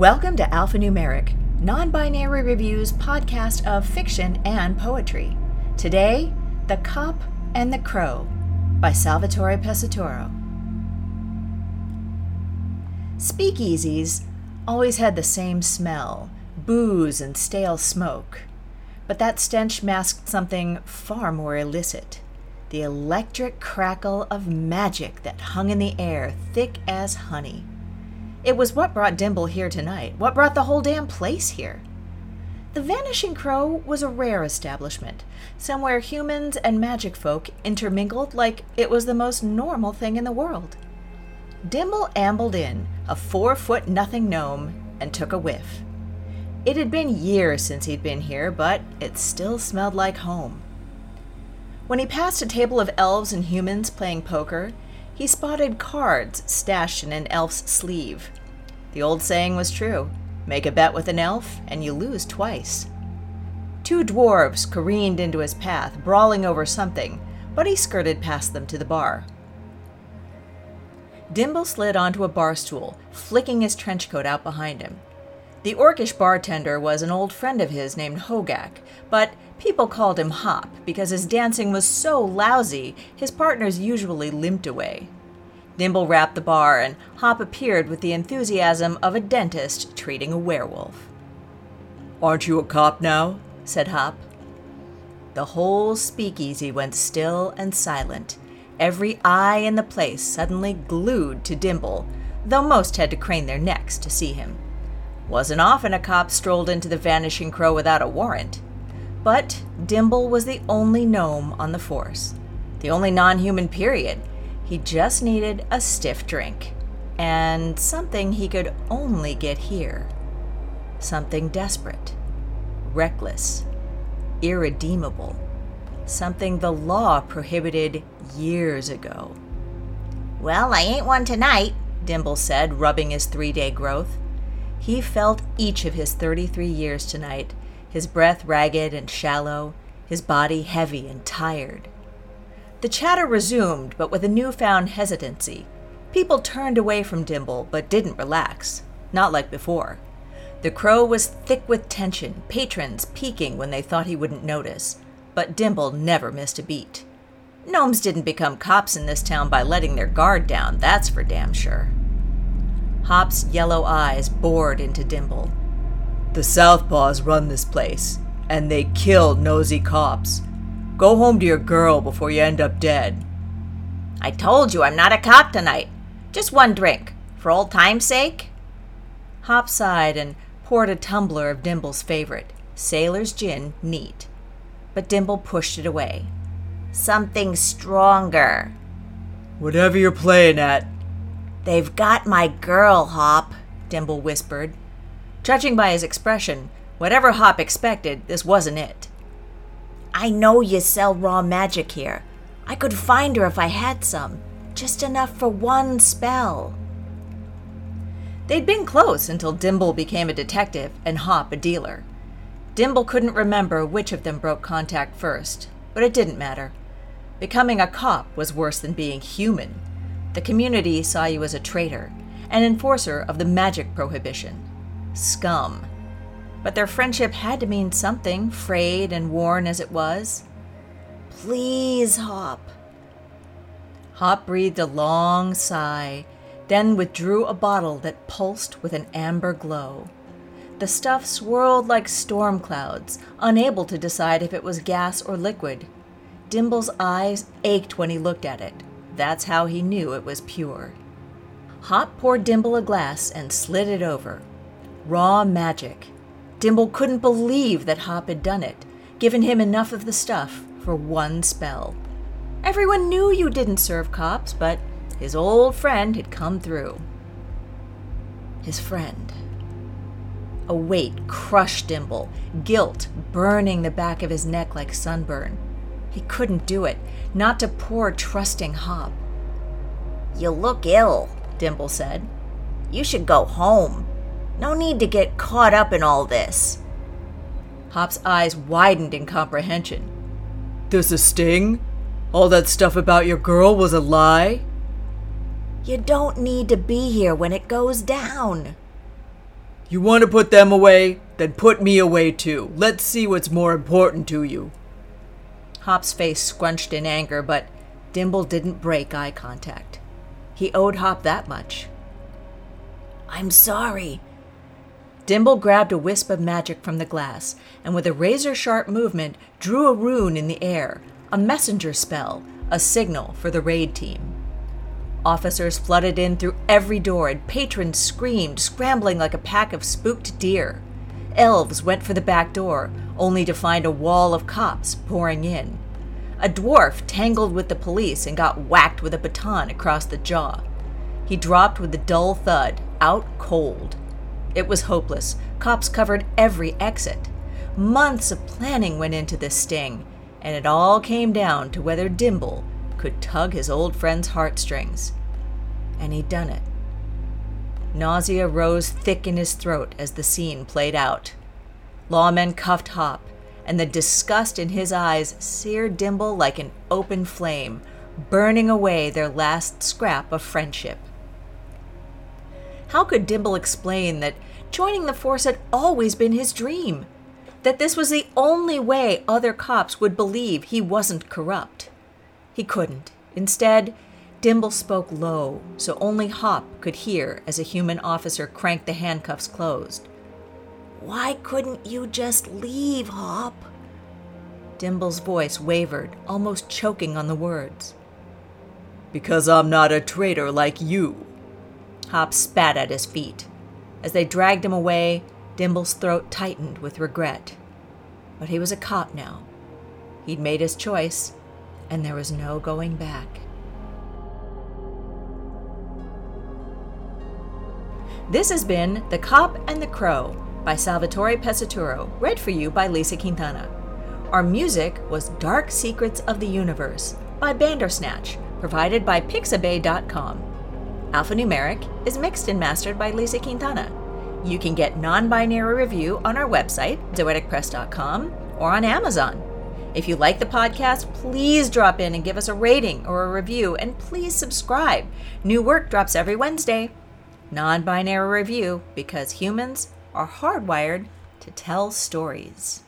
Welcome to Alphanumeric, non binary reviews podcast of fiction and poetry. Today, The Cop and the Crow by Salvatore Pesatoro. Speakeasies always had the same smell booze and stale smoke. But that stench masked something far more illicit the electric crackle of magic that hung in the air thick as honey. It was what brought Dimble here tonight, what brought the whole damn place here. The Vanishing Crow was a rare establishment, somewhere humans and magic folk intermingled like it was the most normal thing in the world. Dimble ambled in, a four foot nothing gnome, and took a whiff. It had been years since he'd been here, but it still smelled like home. When he passed a table of elves and humans playing poker, he spotted cards stashed in an elf's sleeve. The old saying was true make a bet with an elf, and you lose twice. Two dwarves careened into his path, brawling over something, but he skirted past them to the bar. Dimble slid onto a bar stool, flicking his trench coat out behind him. The orcish bartender was an old friend of his named Hogak, but people called him Hop because his dancing was so lousy his partners usually limped away. Dimble rapped the bar, and Hop appeared with the enthusiasm of a dentist treating a werewolf. Aren't you a cop now? said Hop. The whole speakeasy went still and silent, every eye in the place suddenly glued to Dimble, though most had to crane their necks to see him. Wasn't often a cop strolled into the Vanishing Crow without a warrant. But Dimble was the only gnome on the force, the only non human period. He just needed a stiff drink, and something he could only get here. Something desperate, reckless, irredeemable, something the law prohibited years ago. Well, I ain't one tonight, Dimble said, rubbing his three day growth. He felt each of his 33 years tonight, his breath ragged and shallow, his body heavy and tired. The chatter resumed, but with a newfound hesitancy. People turned away from Dimble, but didn't relax, not like before. The crow was thick with tension, patrons peeking when they thought he wouldn't notice, but Dimble never missed a beat. Gnomes didn't become cops in this town by letting their guard down, that's for damn sure. Hop's yellow eyes bored into Dimble. The Southpaws run this place, and they kill nosy cops. Go home to your girl before you end up dead. I told you I'm not a cop tonight. Just one drink, for old time's sake. Hop sighed and poured a tumbler of Dimble's favorite, Sailor's Gin Neat. But Dimble pushed it away. Something stronger. Whatever you're playing at, They've got my girl, Hop, Dimble whispered. Judging by his expression, whatever Hop expected, this wasn't it. I know you sell raw magic here. I could find her if I had some. Just enough for one spell. They'd been close until Dimble became a detective and Hop a dealer. Dimble couldn't remember which of them broke contact first, but it didn't matter. Becoming a cop was worse than being human. The community saw you as a traitor, an enforcer of the magic prohibition. Scum. But their friendship had to mean something, frayed and worn as it was. Please, Hop. Hop breathed a long sigh, then withdrew a bottle that pulsed with an amber glow. The stuff swirled like storm clouds, unable to decide if it was gas or liquid. Dimble's eyes ached when he looked at it. That's how he knew it was pure. Hop poured Dimble a glass and slid it over. Raw magic. Dimble couldn't believe that Hop had done it, given him enough of the stuff for one spell. Everyone knew you didn't serve cops, but his old friend had come through. His friend. A weight crushed Dimble, guilt burning the back of his neck like sunburn. He couldn't do it, not to poor, trusting Hop. You look ill, Dimble said. You should go home. No need to get caught up in all this. Hop's eyes widened in comprehension. There's a sting? All that stuff about your girl was a lie? You don't need to be here when it goes down. You want to put them away? Then put me away too. Let's see what's more important to you. Hop's face scrunched in anger, but Dimble didn't break eye contact. He owed Hop that much. I'm sorry. Dimble grabbed a wisp of magic from the glass and, with a razor sharp movement, drew a rune in the air, a messenger spell, a signal for the raid team. Officers flooded in through every door, and patrons screamed, scrambling like a pack of spooked deer. Elves went for the back door, only to find a wall of cops pouring in. A dwarf tangled with the police and got whacked with a baton across the jaw. He dropped with a dull thud, out cold. It was hopeless. Cops covered every exit. Months of planning went into this sting, and it all came down to whether Dimble could tug his old friend's heartstrings. And he'd done it. Nausea rose thick in his throat as the scene played out. Lawmen cuffed Hop, and the disgust in his eyes seared Dimble like an open flame, burning away their last scrap of friendship. How could Dimble explain that joining the force had always been his dream? That this was the only way other cops would believe he wasn't corrupt? He couldn't. Instead, Dimble spoke low, so only Hop could hear as a human officer cranked the handcuffs closed. Why couldn't you just leave, Hop? Dimble's voice wavered, almost choking on the words. Because I'm not a traitor like you. Hop spat at his feet. As they dragged him away, Dimble's throat tightened with regret. But he was a cop now. He'd made his choice, and there was no going back. This has been The Cop and the Crow by Salvatore Pesaturo, read for you by Lisa Quintana. Our music was Dark Secrets of the Universe by Bandersnatch, provided by Pixabay.com. Alphanumeric is mixed and mastered by Lisa Quintana. You can get non-binary review on our website, zoeticpress.com, or on Amazon. If you like the podcast, please drop in and give us a rating or a review, and please subscribe. New work drops every Wednesday. Non binary review because humans are hardwired to tell stories.